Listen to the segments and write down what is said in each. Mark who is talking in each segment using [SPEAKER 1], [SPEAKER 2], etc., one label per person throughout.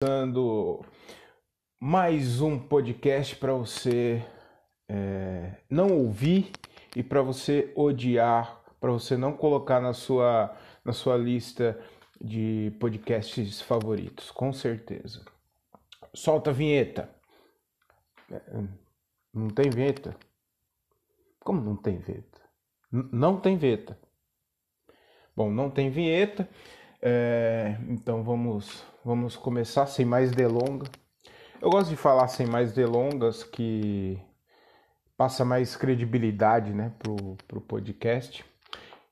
[SPEAKER 1] começando mais um podcast para você é, não ouvir e para você odiar, para você não colocar na sua, na sua lista de podcasts favoritos, com certeza. Solta a vinheta. É, não tem vinheta? Como não tem vinheta? N não tem vinheta. Bom, não tem vinheta. É, então vamos, vamos começar sem mais delongas. Eu gosto de falar sem mais delongas, que passa mais credibilidade né, pro, pro podcast.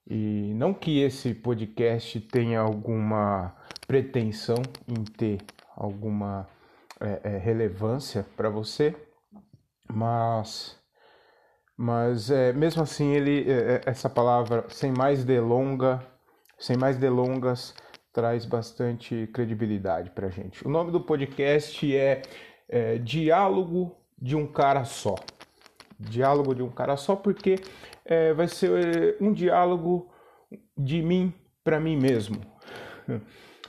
[SPEAKER 1] E não que esse podcast tenha alguma pretensão em ter alguma é, é, relevância para você, mas, mas é, mesmo assim ele é, é, essa palavra sem mais delonga sem mais delongas, traz bastante credibilidade para gente. O nome do podcast é, é Diálogo de um Cara Só. Diálogo de um Cara Só, porque é, vai ser um diálogo de mim para mim mesmo.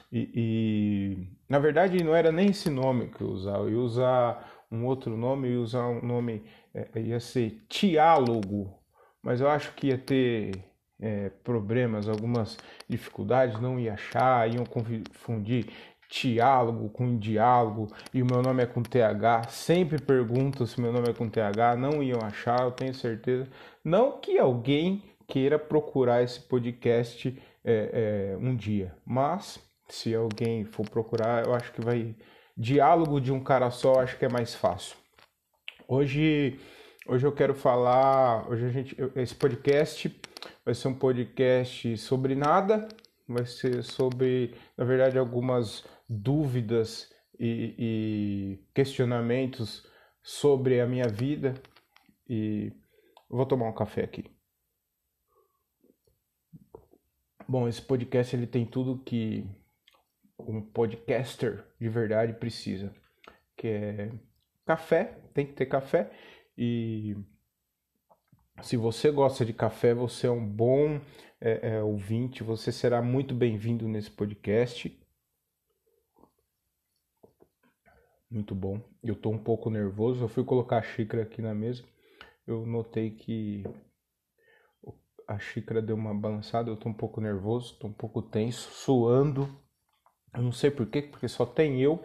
[SPEAKER 1] E, e, na verdade não era nem esse nome que eu usava, eu ia usar um outro nome, eu ia usar um nome, é, ia ser Diálogo, mas eu acho que ia ter é, problemas, algumas dificuldades, não ia achar, iam confundir diálogo com diálogo e o meu nome é com TH. Sempre perguntam se meu nome é com TH, não iam achar, eu tenho certeza. Não que alguém queira procurar esse podcast é, é, um dia, mas se alguém for procurar, eu acho que vai. Diálogo de um cara só, acho que é mais fácil. Hoje, hoje eu quero falar. Hoje a gente, esse podcast vai ser um podcast sobre nada, vai ser sobre, na verdade, algumas dúvidas e, e questionamentos sobre a minha vida. E vou tomar um café aqui. Bom, esse podcast ele tem tudo que um podcaster de verdade precisa, que é café, tem que ter café e se você gosta de café, você é um bom é, é, ouvinte, você será muito bem-vindo nesse podcast. Muito bom. Eu estou um pouco nervoso. Eu fui colocar a xícara aqui na mesa. Eu notei que a xícara deu uma balançada. Eu estou um pouco nervoso, estou um pouco tenso, suando. Eu não sei porquê, porque só tem eu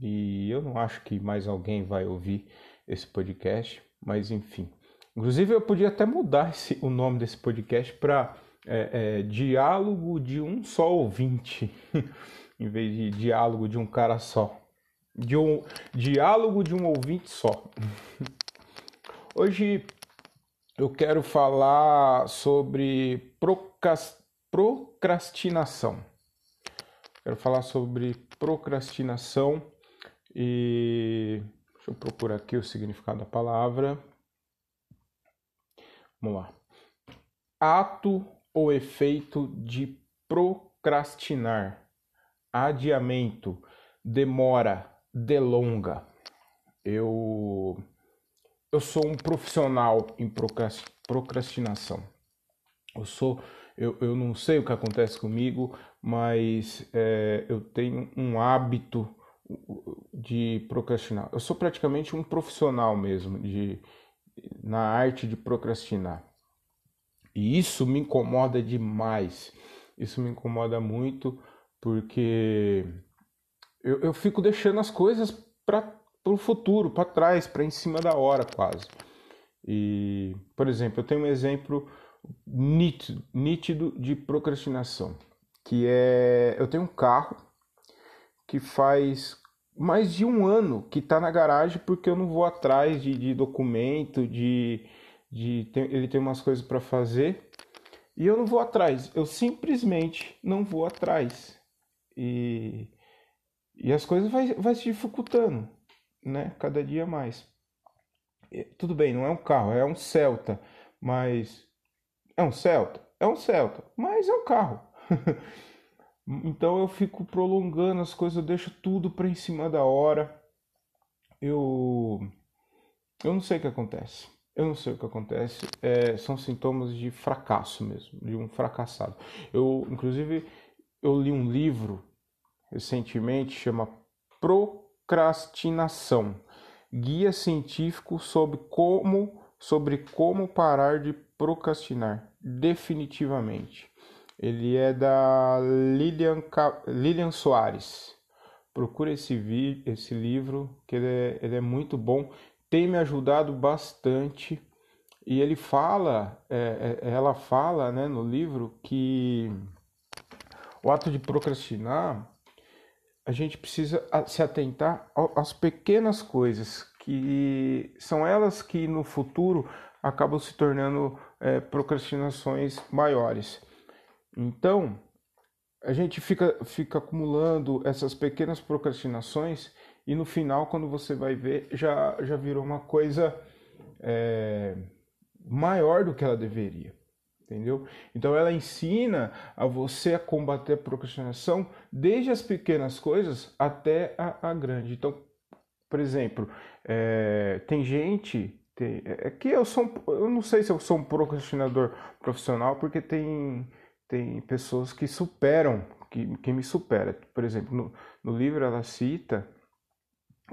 [SPEAKER 1] e eu não acho que mais alguém vai ouvir esse podcast. Mas enfim. Inclusive, eu podia até mudar esse, o nome desse podcast para é, é, Diálogo de um só ouvinte, em vez de Diálogo de um cara só. De um, diálogo de um ouvinte só. Hoje eu quero falar sobre procrastinação. Quero falar sobre procrastinação e deixa eu procurar aqui o significado da palavra. Vamos lá. Ato ou efeito de procrastinar, adiamento, demora, delonga. Eu eu sou um profissional em procrastinação. Eu sou eu, eu não sei o que acontece comigo, mas é, eu tenho um hábito de procrastinar. Eu sou praticamente um profissional mesmo de na arte de procrastinar. E isso me incomoda demais. Isso me incomoda muito porque eu, eu fico deixando as coisas para o futuro, para trás, para em cima da hora quase. E, por exemplo, eu tenho um exemplo nítido, nítido de procrastinação, que é eu tenho um carro que faz mais de um ano que está na garagem porque eu não vou atrás de, de documento, de, de tem, ele tem umas coisas para fazer e eu não vou atrás, eu simplesmente não vou atrás e, e as coisas vai, vai se dificultando, né? Cada dia mais. E, tudo bem, não é um carro, é um Celta, mas é um Celta, é um Celta, mas é um carro. Então eu fico prolongando as coisas, eu deixo tudo para em cima da hora. Eu eu não sei o que acontece. Eu não sei o que acontece. É, são sintomas de fracasso mesmo, de um fracassado. Eu, inclusive, eu li um livro recentemente chama procrastinação. Guia científico sobre como sobre como parar de procrastinar definitivamente. Ele é da Lilian, Lilian Soares. Procura esse, vi, esse livro, que ele é, ele é muito bom. Tem me ajudado bastante. E ele fala, é, é, ela fala né, no livro que o ato de procrastinar, a gente precisa se atentar às pequenas coisas, que são elas que no futuro acabam se tornando é, procrastinações maiores. Então, a gente fica, fica acumulando essas pequenas procrastinações e no final, quando você vai ver, já, já virou uma coisa é, maior do que ela deveria. Entendeu? Então ela ensina a você a combater a procrastinação desde as pequenas coisas até a, a grande. Então, por exemplo, é, tem gente tem, é, é que eu sou eu não sei se eu sou um procrastinador profissional porque tem tem pessoas que superam, que, que me supera. Por exemplo, no, no livro ela cita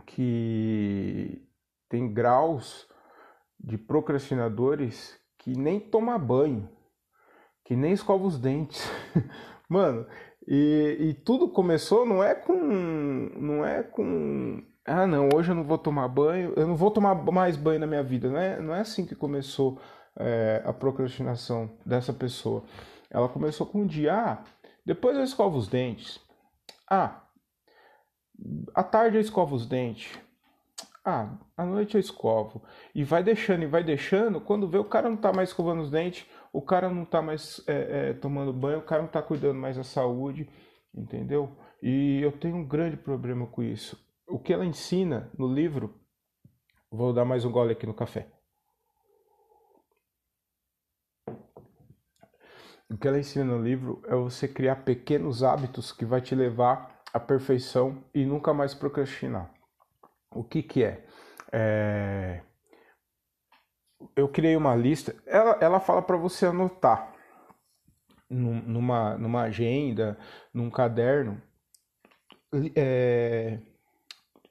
[SPEAKER 1] que tem graus de procrastinadores que nem toma banho, que nem escova os dentes. Mano, e, e, tudo começou não é com não é com ah não hoje eu não vou tomar banho eu não vou tomar mais banho na minha vida não é não é assim que começou é, a procrastinação dessa pessoa ela começou com um dia, ah, depois eu escovo os dentes. Ah, à tarde eu escovo os dentes. Ah, à noite eu escovo. E vai deixando, e vai deixando. Quando vê, o cara não tá mais escovando os dentes, o cara não tá mais é, é, tomando banho, o cara não tá cuidando mais da saúde, entendeu? E eu tenho um grande problema com isso. O que ela ensina no livro, vou dar mais um gole aqui no café. O que ela ensina no livro é você criar pequenos hábitos que vai te levar à perfeição e nunca mais procrastinar. O que que é? é... Eu criei uma lista. Ela, ela fala para você anotar numa, numa agenda, num caderno, é,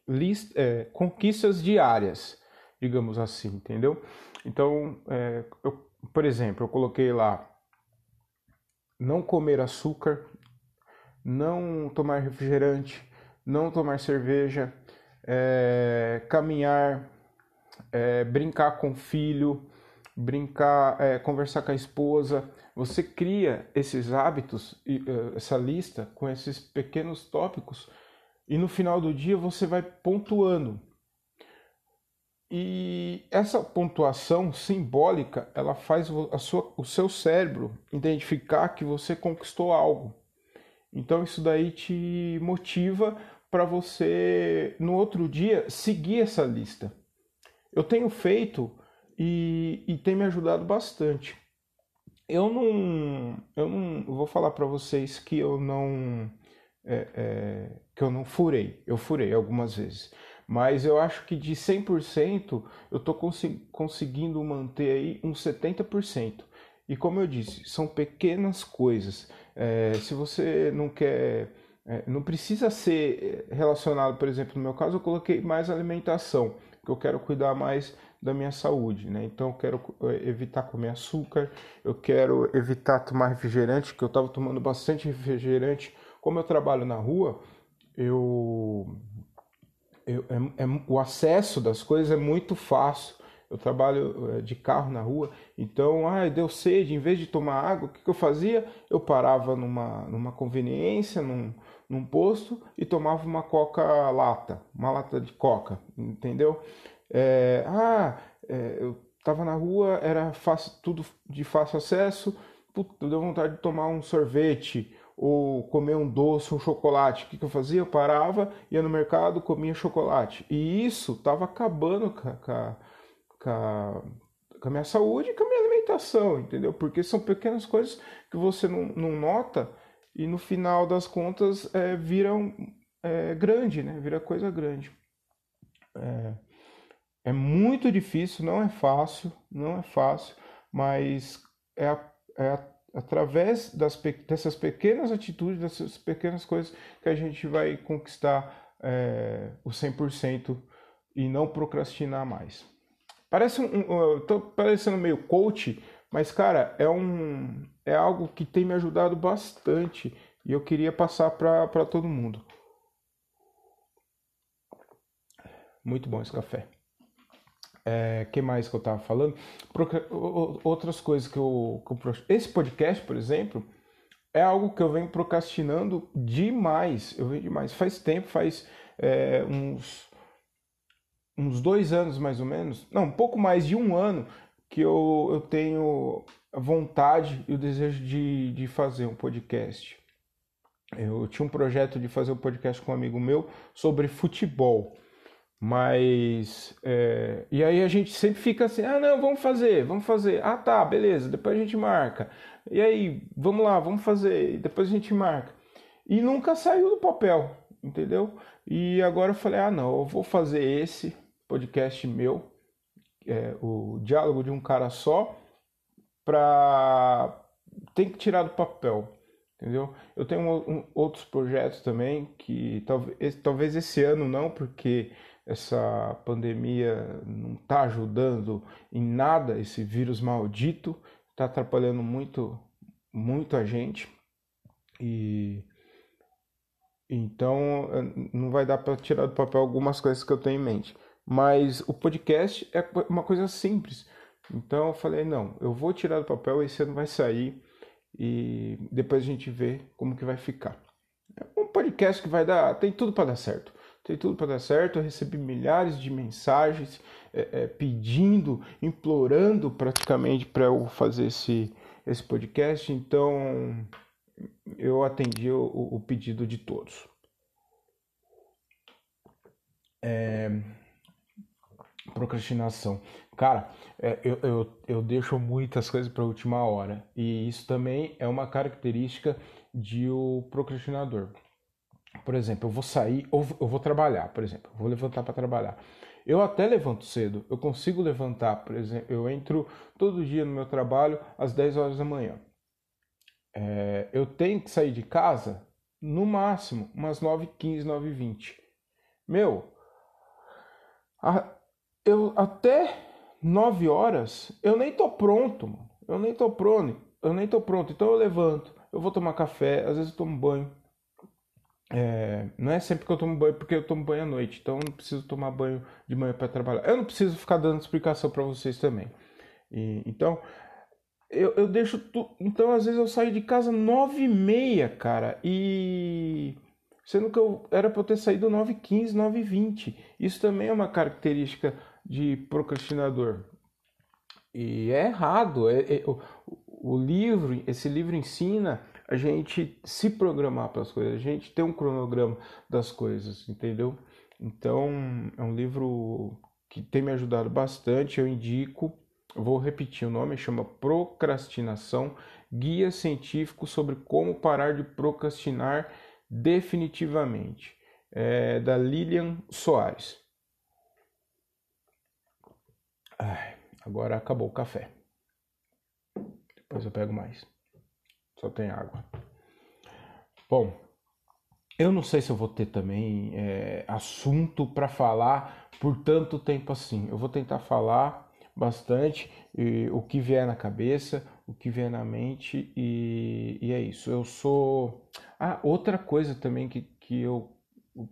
[SPEAKER 1] list, é, conquistas diárias, digamos assim, entendeu? Então, é, eu, por exemplo, eu coloquei lá não comer açúcar, não tomar refrigerante, não tomar cerveja, é, caminhar, é, brincar com o filho, brincar, é, conversar com a esposa. Você cria esses hábitos, é, essa lista com esses pequenos tópicos e no final do dia você vai pontuando. E essa pontuação simbólica, ela faz a sua, o seu cérebro identificar que você conquistou algo. Então isso daí te motiva para você no outro dia seguir essa lista. Eu tenho feito e, e tem me ajudado bastante. Eu não, eu não vou falar para vocês que eu não é, é, que eu não furei. Eu furei algumas vezes mas eu acho que de 100% eu estou cons conseguindo manter aí uns 70%. E como eu disse, são pequenas coisas. É, se você não quer, é, não precisa ser relacionado, por exemplo, no meu caso, eu coloquei mais alimentação, porque eu quero cuidar mais da minha saúde, né? Então eu quero é, evitar comer açúcar, eu quero evitar tomar refrigerante, que eu estava tomando bastante refrigerante. Como eu trabalho na rua, eu eu, é, é, o acesso das coisas é muito fácil. Eu trabalho é, de carro na rua, então, ah, deu sede, em vez de tomar água, o que, que eu fazia? Eu parava numa, numa conveniência, num, num posto e tomava uma coca lata, uma lata de coca, entendeu? É, ah, é, eu tava na rua, era fácil, tudo de fácil acesso, puta, deu vontade de tomar um sorvete, ou comer um doce, um chocolate, o que, que eu fazia? Eu parava, ia no mercado, comia chocolate. E isso estava acabando com a, com, a, com a, minha saúde e com a minha alimentação, entendeu? Porque são pequenas coisas que você não, não nota e no final das contas é, viram é, grande, né? Vira coisa grande. É, é muito difícil, não é fácil, não é fácil, mas é a, é a através das, dessas pequenas atitudes, dessas pequenas coisas que a gente vai conquistar é, o 100% e não procrastinar mais. Parece um, tô parecendo meio coach, mas cara, é um é algo que tem me ajudado bastante e eu queria passar para todo mundo. Muito bom esse café. É, que mais que eu tava falando? Outras coisas que eu, que eu, Esse podcast, por exemplo, é algo que eu venho procrastinando demais. Eu venho demais. Faz tempo, faz é, uns, uns dois anos mais ou menos. Não, um pouco mais de um ano que eu, eu tenho a vontade e o desejo de, de fazer um podcast. Eu tinha um projeto de fazer um podcast com um amigo meu sobre futebol. Mas. É, e aí a gente sempre fica assim: ah, não, vamos fazer, vamos fazer. Ah, tá, beleza, depois a gente marca. E aí, vamos lá, vamos fazer, depois a gente marca. E nunca saiu do papel, entendeu? E agora eu falei: ah, não, eu vou fazer esse podcast meu, é, o Diálogo de um Cara Só, pra. Tem que tirar do papel entendeu? Eu tenho um, um, outros projetos também que talvez, talvez esse ano não, porque essa pandemia não está ajudando em nada, esse vírus maldito está atrapalhando muito, muito a gente e então não vai dar para tirar do papel algumas coisas que eu tenho em mente. Mas o podcast é uma coisa simples. Então eu falei, não, eu vou tirar do papel, esse ano vai sair e depois a gente vê como que vai ficar. É um podcast que vai dar, tem tudo para dar certo tem tudo para dar certo. Eu recebi milhares de mensagens é, é, pedindo, implorando praticamente para eu fazer esse, esse podcast. Então eu atendi o, o pedido de todos. É, procrastinação. Cara, é, eu, eu, eu deixo muitas coisas para última hora. E isso também é uma característica de o procrastinador por exemplo, eu vou sair ou eu vou trabalhar, por exemplo, eu vou levantar para trabalhar. Eu até levanto cedo, eu consigo levantar, por exemplo, eu entro todo dia no meu trabalho às 10 horas da manhã. É, eu tenho que sair de casa no máximo umas 9h15, 9h20. Meu, a, eu até 9 horas eu nem tô pronto, mano. Eu nem tô pronto, eu nem tô pronto. Então eu levanto, eu vou tomar café, às vezes eu tomo banho, é, não é sempre que eu tomo banho, porque eu tomo banho à noite, então eu não preciso tomar banho de manhã para trabalhar. Eu não preciso ficar dando explicação para vocês também. E, então, eu, eu deixo. Tu, então, às vezes eu saio de casa nove e meia, cara, e. Sendo que eu era para eu ter saído 9h15, 9h20. Isso também é uma característica de procrastinador. E é errado. É, é, o, o livro, esse livro ensina a gente se programar para as coisas, a gente ter um cronograma das coisas, entendeu? Então, é um livro que tem me ajudado bastante, eu indico, vou repetir o nome, chama Procrastinação, Guia Científico sobre como parar de procrastinar definitivamente, é da Lilian Soares. Ai, agora acabou o café. Depois eu pego mais. Só tem água. Bom, eu não sei se eu vou ter também é, assunto para falar por tanto tempo assim. Eu vou tentar falar bastante e, o que vier na cabeça, o que vier na mente e, e é isso. Eu sou. Ah, outra coisa também que, que eu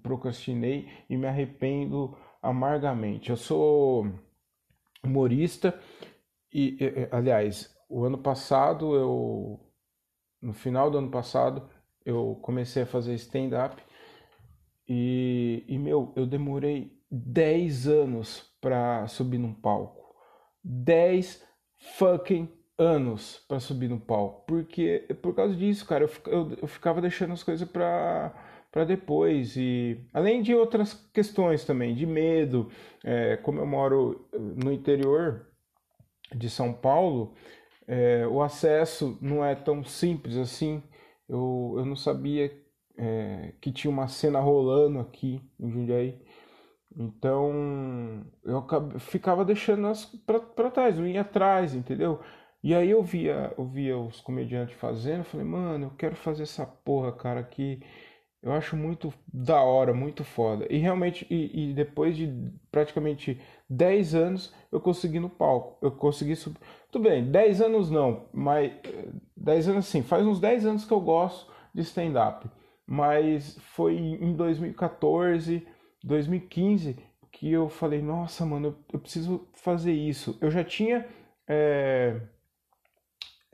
[SPEAKER 1] procrastinei e me arrependo amargamente. Eu sou humorista e, aliás, o ano passado eu no final do ano passado, eu comecei a fazer stand-up e, e, meu, eu demorei 10 anos para subir num palco. 10 fucking anos para subir no palco. Porque, por causa disso, cara, eu, eu, eu ficava deixando as coisas para para depois e além de outras questões também de medo é, como eu moro no interior de São Paulo é, o acesso não é tão simples assim. Eu, eu não sabia é, que tinha uma cena rolando aqui em Jundiaí. Então eu ficava deixando as para trás, não ia atrás, entendeu? E aí eu via, eu via os comediantes fazendo, eu falei, mano, eu quero fazer essa porra, cara, aqui. Eu acho muito da hora, muito foda. E realmente, e, e depois de praticamente 10 anos, eu consegui no palco. Eu consegui subir. Tudo bem, 10 anos não, mas 10 anos sim, faz uns 10 anos que eu gosto de stand-up. Mas foi em 2014, 2015 que eu falei, nossa, mano, eu, eu preciso fazer isso. Eu já tinha é,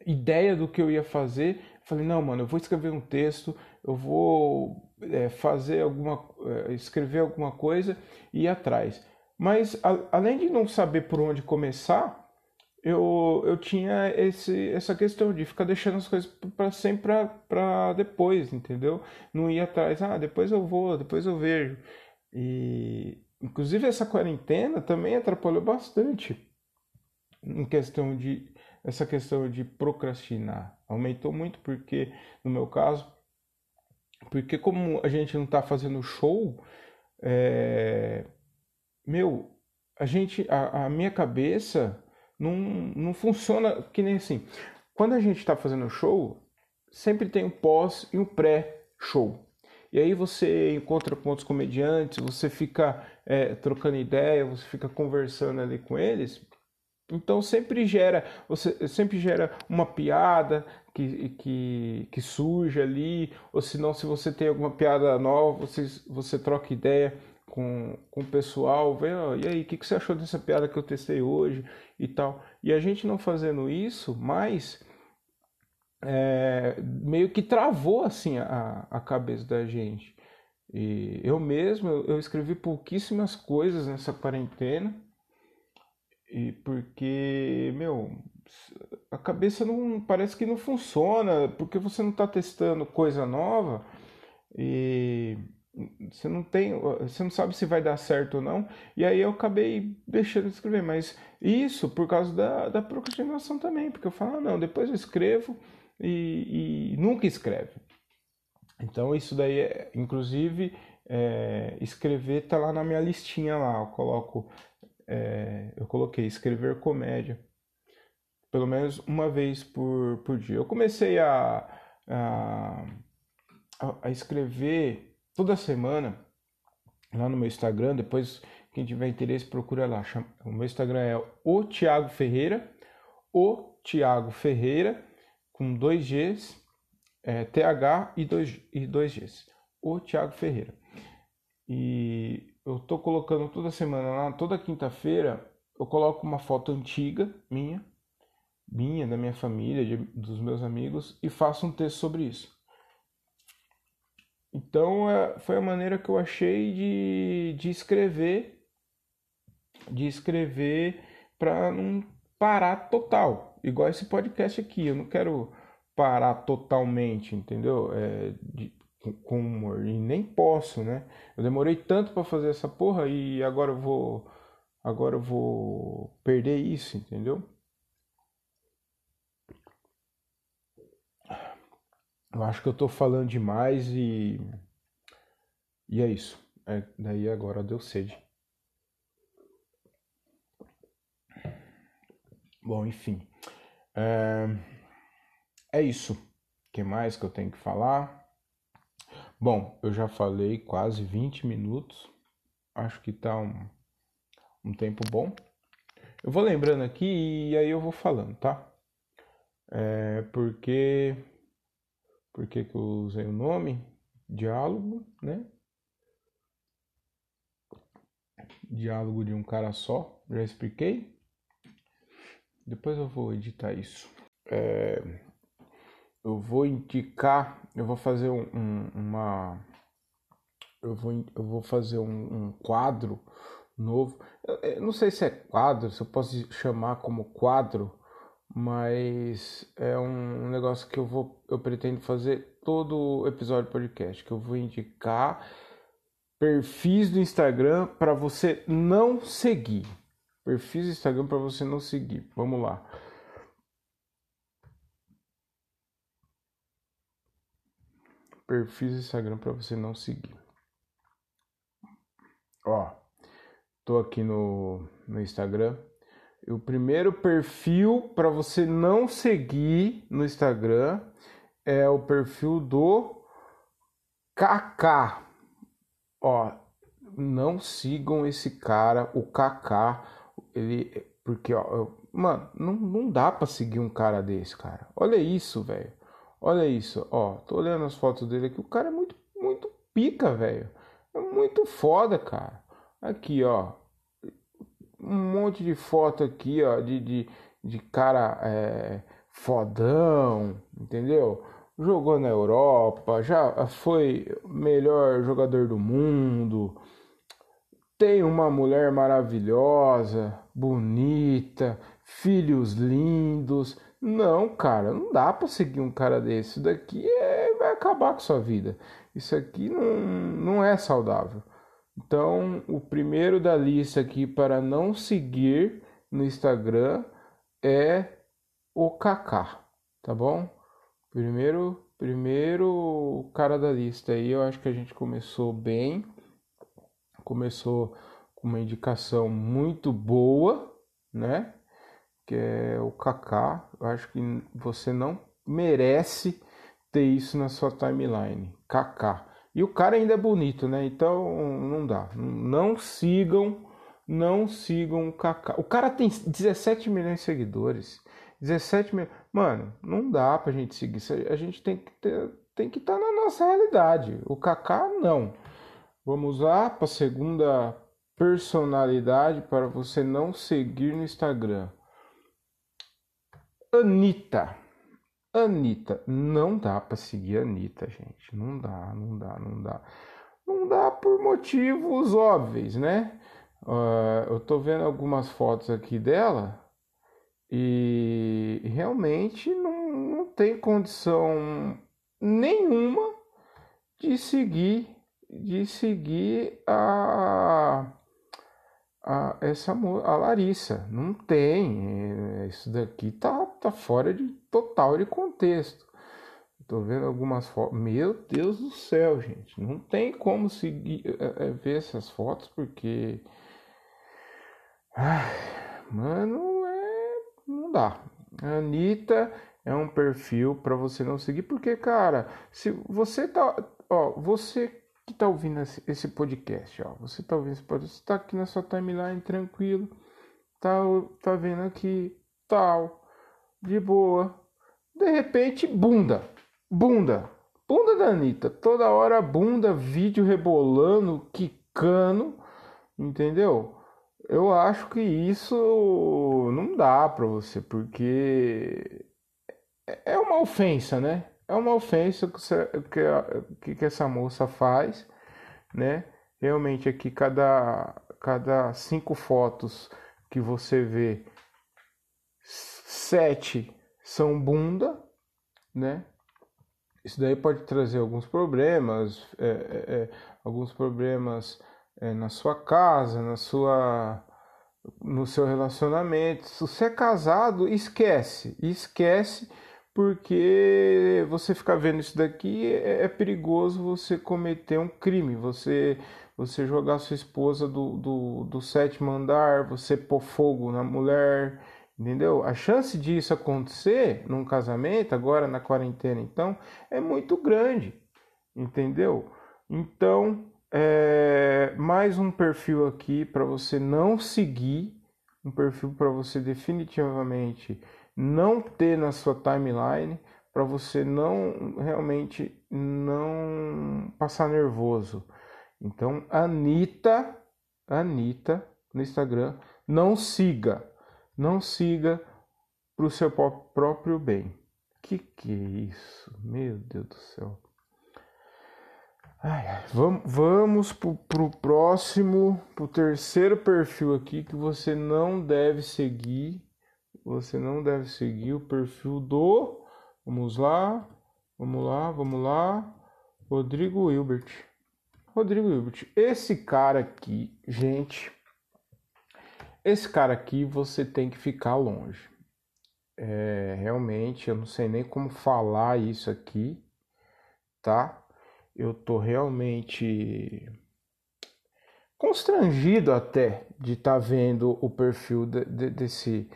[SPEAKER 1] ideia do que eu ia fazer. Falei, não, mano, eu vou escrever um texto, eu vou é, fazer alguma, é, escrever alguma coisa e ir atrás. Mas a, além de não saber por onde começar, eu, eu tinha esse, essa questão de ficar deixando as coisas para sempre para depois, entendeu? Não ir atrás, ah, depois eu vou, depois eu vejo. E inclusive essa quarentena também atrapalhou bastante em questão de essa questão de procrastinar. Aumentou muito porque no meu caso, porque como a gente não está fazendo show, é, meu, a gente, a, a minha cabeça não, não funciona que nem assim. Quando a gente está fazendo show, sempre tem um pós e um pré-show. E aí você encontra com outros comediantes, você fica é, trocando ideia, você fica conversando ali com eles. Então sempre gera, você sempre gera uma piada que, que, que surge ali, ou se não, se você tem alguma piada nova, você, você troca ideia com, com o pessoal, vê, e aí, o que, que você achou dessa piada que eu testei hoje e tal. E a gente não fazendo isso, mas é, meio que travou assim a, a cabeça da gente. E eu mesmo, eu escrevi pouquíssimas coisas nessa quarentena, e porque, meu, a cabeça não parece que não funciona, porque você não está testando coisa nova e você não tem, você não sabe se vai dar certo ou não. E aí eu acabei deixando de escrever, mas isso por causa da, da procrastinação também, porque eu falo, ah, não, depois eu escrevo e, e nunca escreve. Então isso daí, é, inclusive, é, escrever tá lá na minha listinha lá, eu coloco, é, eu coloquei escrever comédia, pelo menos uma vez por, por dia. Eu comecei a, a, a escrever toda semana lá no meu Instagram. Depois, quem tiver interesse, procura lá. O meu Instagram é o Thiago Ferreira, o Thiago Ferreira, com dois Gs, é, TH e dois, e dois Gs. O Thiago Ferreira. E eu tô colocando toda semana lá, toda quinta-feira, eu coloco uma foto antiga minha, minha, da minha família, de, dos meus amigos, e faço um texto sobre isso. Então é, foi a maneira que eu achei de, de escrever, de escrever para não parar total, igual esse podcast aqui. Eu não quero parar totalmente, entendeu? É, de, com humor e nem posso, né? Eu demorei tanto para fazer essa porra e agora eu vou, agora eu vou perder isso, entendeu? Eu acho que eu tô falando demais e. E é isso. É, daí agora deu sede. Bom, enfim. É, é isso. O que mais que eu tenho que falar? Bom, eu já falei quase 20 minutos. Acho que tá um, um tempo bom. Eu vou lembrando aqui e aí eu vou falando, tá? É porque por que, que eu usei o nome? Diálogo, né? Diálogo de um cara só, já expliquei. Depois eu vou editar isso. É, eu vou indicar, eu vou fazer um, um, uma. Eu vou, eu vou fazer um, um quadro novo. Eu, eu não sei se é quadro, se eu posso chamar como quadro mas é um negócio que eu vou eu pretendo fazer todo episódio podcast que eu vou indicar perfis do Instagram para você não seguir perfis do Instagram para você não seguir vamos lá perfis do Instagram para você não seguir ó tô aqui no no Instagram o primeiro perfil para você não seguir no Instagram é o perfil do Kaká. Ó, não sigam esse cara, o Kaká. Ele. Porque, ó, eu, mano, não, não dá pra seguir um cara desse, cara. Olha isso, velho. Olha isso, ó. Tô olhando as fotos dele aqui. O cara é muito, muito pica, velho. É muito foda, cara. Aqui, ó. Um monte de foto aqui, ó. De, de, de cara é, fodão, entendeu? Jogou na Europa, já foi melhor jogador do mundo. Tem uma mulher maravilhosa, bonita, filhos lindos. Não, cara, não dá para seguir um cara desse. Isso daqui é, vai acabar com sua vida. Isso aqui não, não é saudável. Então, o primeiro da lista aqui para não seguir no Instagram é o Kaká, tá bom? Primeiro, primeiro cara da lista aí, eu acho que a gente começou bem. Começou com uma indicação muito boa, né? Que é o Kaká. Eu acho que você não merece ter isso na sua timeline. Kaká. E o cara ainda é bonito, né? Então não dá. Não sigam, não sigam o Kaká. O cara tem 17 milhões de seguidores. 17 milhões. Mano, não dá pra gente seguir. A gente tem que ter, tem que estar tá na nossa realidade. O Kaká não. Vamos lá para segunda personalidade para você não seguir no Instagram. Anitta. Anitta. Não dá para seguir a Anitta, gente. Não dá, não dá, não dá. Não dá por motivos óbvios, né? Uh, eu tô vendo algumas fotos aqui dela e realmente não, não tem condição nenhuma de seguir de seguir a, a essa a Larissa não tem é, isso daqui tá, tá fora de total de contexto tô vendo algumas fotos meu Deus do céu gente não tem como seguir é, é, ver essas fotos porque ai, mano não dá. Anitta é um perfil para você não seguir, porque, cara, se você tá. Ó, você que tá ouvindo esse, podcast, ó, você tá ouvindo esse podcast, você tá aqui na sua timeline tranquilo, tá, tá vendo aqui, tal, de boa. De repente, bunda, bunda, bunda da Anitta, toda hora bunda, vídeo rebolando, quicando, entendeu? Eu acho que isso não dá para você, porque é, é uma ofensa, né? É uma ofensa que, que, que essa moça faz, né? Realmente aqui cada, cada cinco fotos que você vê, sete são bunda, né? Isso daí pode trazer alguns problemas, é, é, é alguns problemas é, na sua casa, na sua no seu relacionamento. Se você é casado, esquece, esquece porque você ficar vendo isso daqui é, é perigoso você cometer um crime, você você jogar sua esposa do, do, do sétimo andar, você pôr fogo na mulher, entendeu? A chance disso acontecer num casamento, agora na quarentena, então, é muito grande, entendeu? Então, é, mais um perfil aqui para você não seguir, um perfil para você definitivamente não ter na sua timeline, para você não realmente não passar nervoso. Então, Anitta, Anitta no Instagram, não siga, não siga para o seu próprio bem. Que que é isso? Meu Deus do céu. Ai, vamos vamos para o próximo, para o terceiro perfil aqui que você não deve seguir. Você não deve seguir o perfil do. Vamos lá, vamos lá, vamos lá. Rodrigo Hilbert. Rodrigo Hilbert. Esse cara aqui, gente. Esse cara aqui você tem que ficar longe. É, realmente, eu não sei nem como falar isso aqui, tá? eu tô realmente constrangido até de estar tá vendo o perfil de, de, desse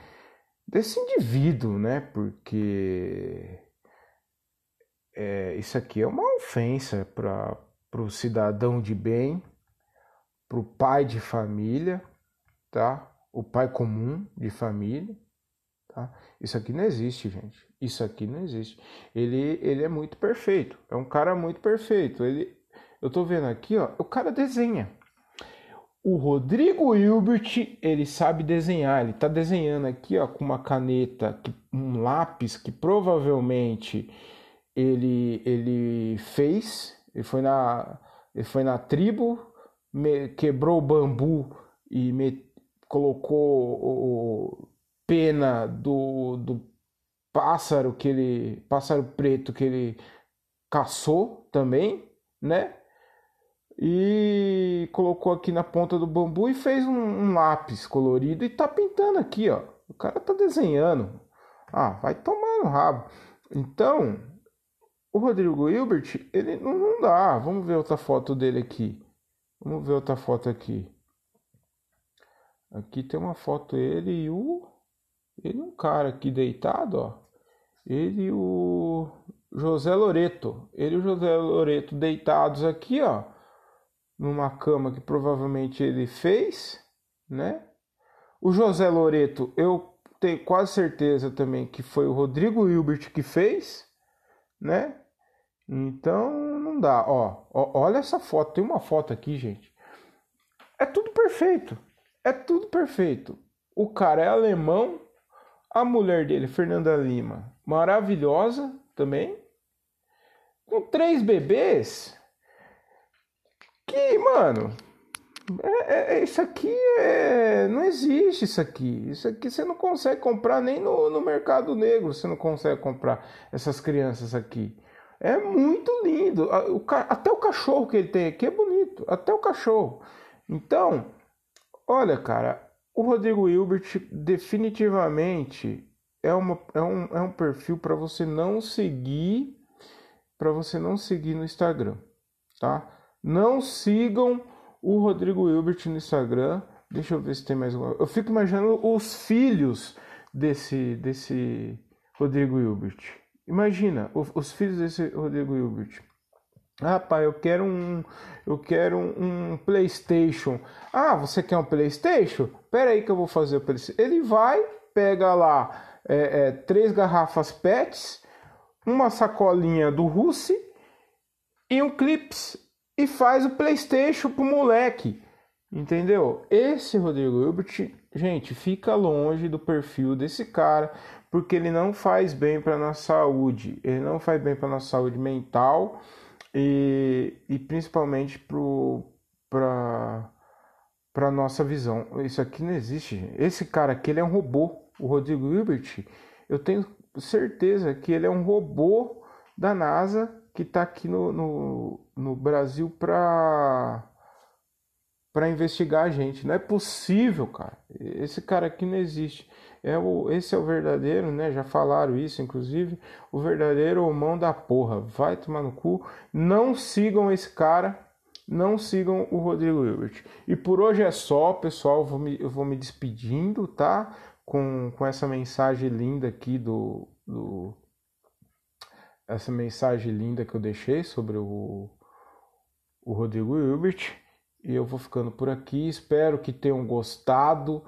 [SPEAKER 1] desse indivíduo, né? Porque é, isso aqui é uma ofensa para o cidadão de bem, para o pai de família, tá? O pai comum de família, tá? Isso aqui não existe, gente. Isso aqui não existe. Ele, ele é muito perfeito. É um cara muito perfeito. Ele, eu tô vendo aqui, ó, o cara desenha. O Rodrigo Hilbert, ele sabe desenhar. Ele tá desenhando aqui, ó, com uma caneta, um lápis que provavelmente ele, ele fez. Ele foi na, ele foi na tribo, quebrou o bambu e me, colocou o, pena do, do pássaro que ele. pássaro preto que ele caçou também, né? E colocou aqui na ponta do bambu e fez um, um lápis colorido e tá pintando aqui, ó. O cara tá desenhando. Ah, vai tomar no rabo. Então, o Rodrigo Hilbert, ele não, não dá. Vamos ver outra foto dele aqui. Vamos ver outra foto aqui. Aqui tem uma foto ele e o ele um cara aqui deitado, ó. Ele e o José Loreto. Ele e o José Loreto deitados aqui, ó, numa cama que provavelmente ele fez, né? O José Loreto, eu tenho quase certeza também que foi o Rodrigo Hilbert que fez, né? Então não dá, ó, ó, olha essa foto, tem uma foto aqui, gente. É tudo perfeito. É tudo perfeito. O cara é alemão, a mulher dele, Fernanda Lima, maravilhosa também, com três bebês. Que, mano, é, é, é, isso aqui é. Não existe isso aqui. Isso aqui você não consegue comprar nem no, no mercado negro. Você não consegue comprar essas crianças aqui. É muito lindo. Até o cachorro que ele tem aqui é bonito. Até o cachorro. Então, olha, cara, o Rodrigo Hilbert definitivamente é, uma, é, um, é um perfil para você não seguir, para você não seguir no Instagram, tá? Não sigam o Rodrigo Hilbert no Instagram. Deixa eu ver se tem mais uma. Eu fico imaginando os filhos desse desse Rodrigo Hilbert. Imagina os, os filhos desse Rodrigo Hilbert. Ah, pai, eu quero um, eu quero um, um, PlayStation. Ah, você quer um PlayStation? Pera aí que eu vou fazer o PlayStation. Ele vai, pega lá é, é, três garrafas PETs, uma sacolinha do Russi e um clips e faz o PlayStation pro moleque. Entendeu? Esse Rodrigo Hilbert, gente, fica longe do perfil desse cara, porque ele não faz bem para nossa saúde. Ele não faz bem para nossa saúde mental e, e principalmente para para nossa visão. Isso aqui não existe. Esse cara aqui ele é um robô. O Rodrigo Hilbert, eu tenho certeza que ele é um robô da NASA que está aqui no, no, no Brasil para para investigar a gente. Não é possível, cara. Esse cara aqui não existe. É o, esse é o verdadeiro, né? Já falaram isso, inclusive. O verdadeiro mão da porra. Vai tomar no cu. Não sigam esse cara. Não sigam o Rodrigo Hilbert. E por hoje é só, pessoal. Vou me, eu vou me despedindo, tá? Com, com essa mensagem linda aqui do, do. Essa mensagem linda que eu deixei sobre o, o Rodrigo Hilbert. E eu vou ficando por aqui. Espero que tenham gostado.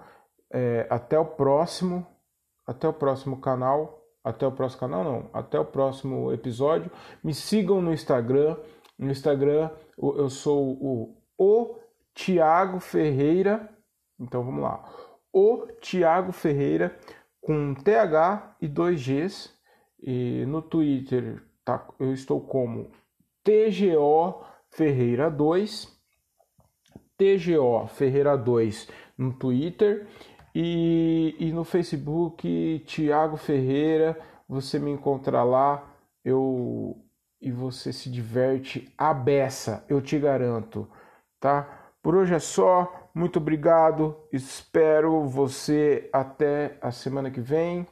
[SPEAKER 1] É, até o próximo. Até o próximo canal. Até o próximo canal, não. Até o próximo episódio. Me sigam no Instagram. No Instagram eu sou o, o Tiago Ferreira. Então vamos lá. O Tiago Ferreira com TH e dois Gs. E no Twitter tá, eu estou como TGO Ferreira 2. TGO Ferreira 2 no Twitter e, e no Facebook Tiago Ferreira, você me encontra lá, eu e você se diverte a beça, eu te garanto, tá? Por hoje é só, muito obrigado, espero você até a semana que vem,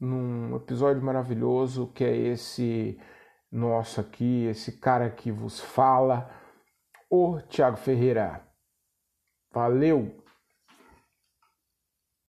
[SPEAKER 1] num episódio maravilhoso que é esse nosso aqui, esse cara que vos fala, o Tiago Ferreira. Valeu!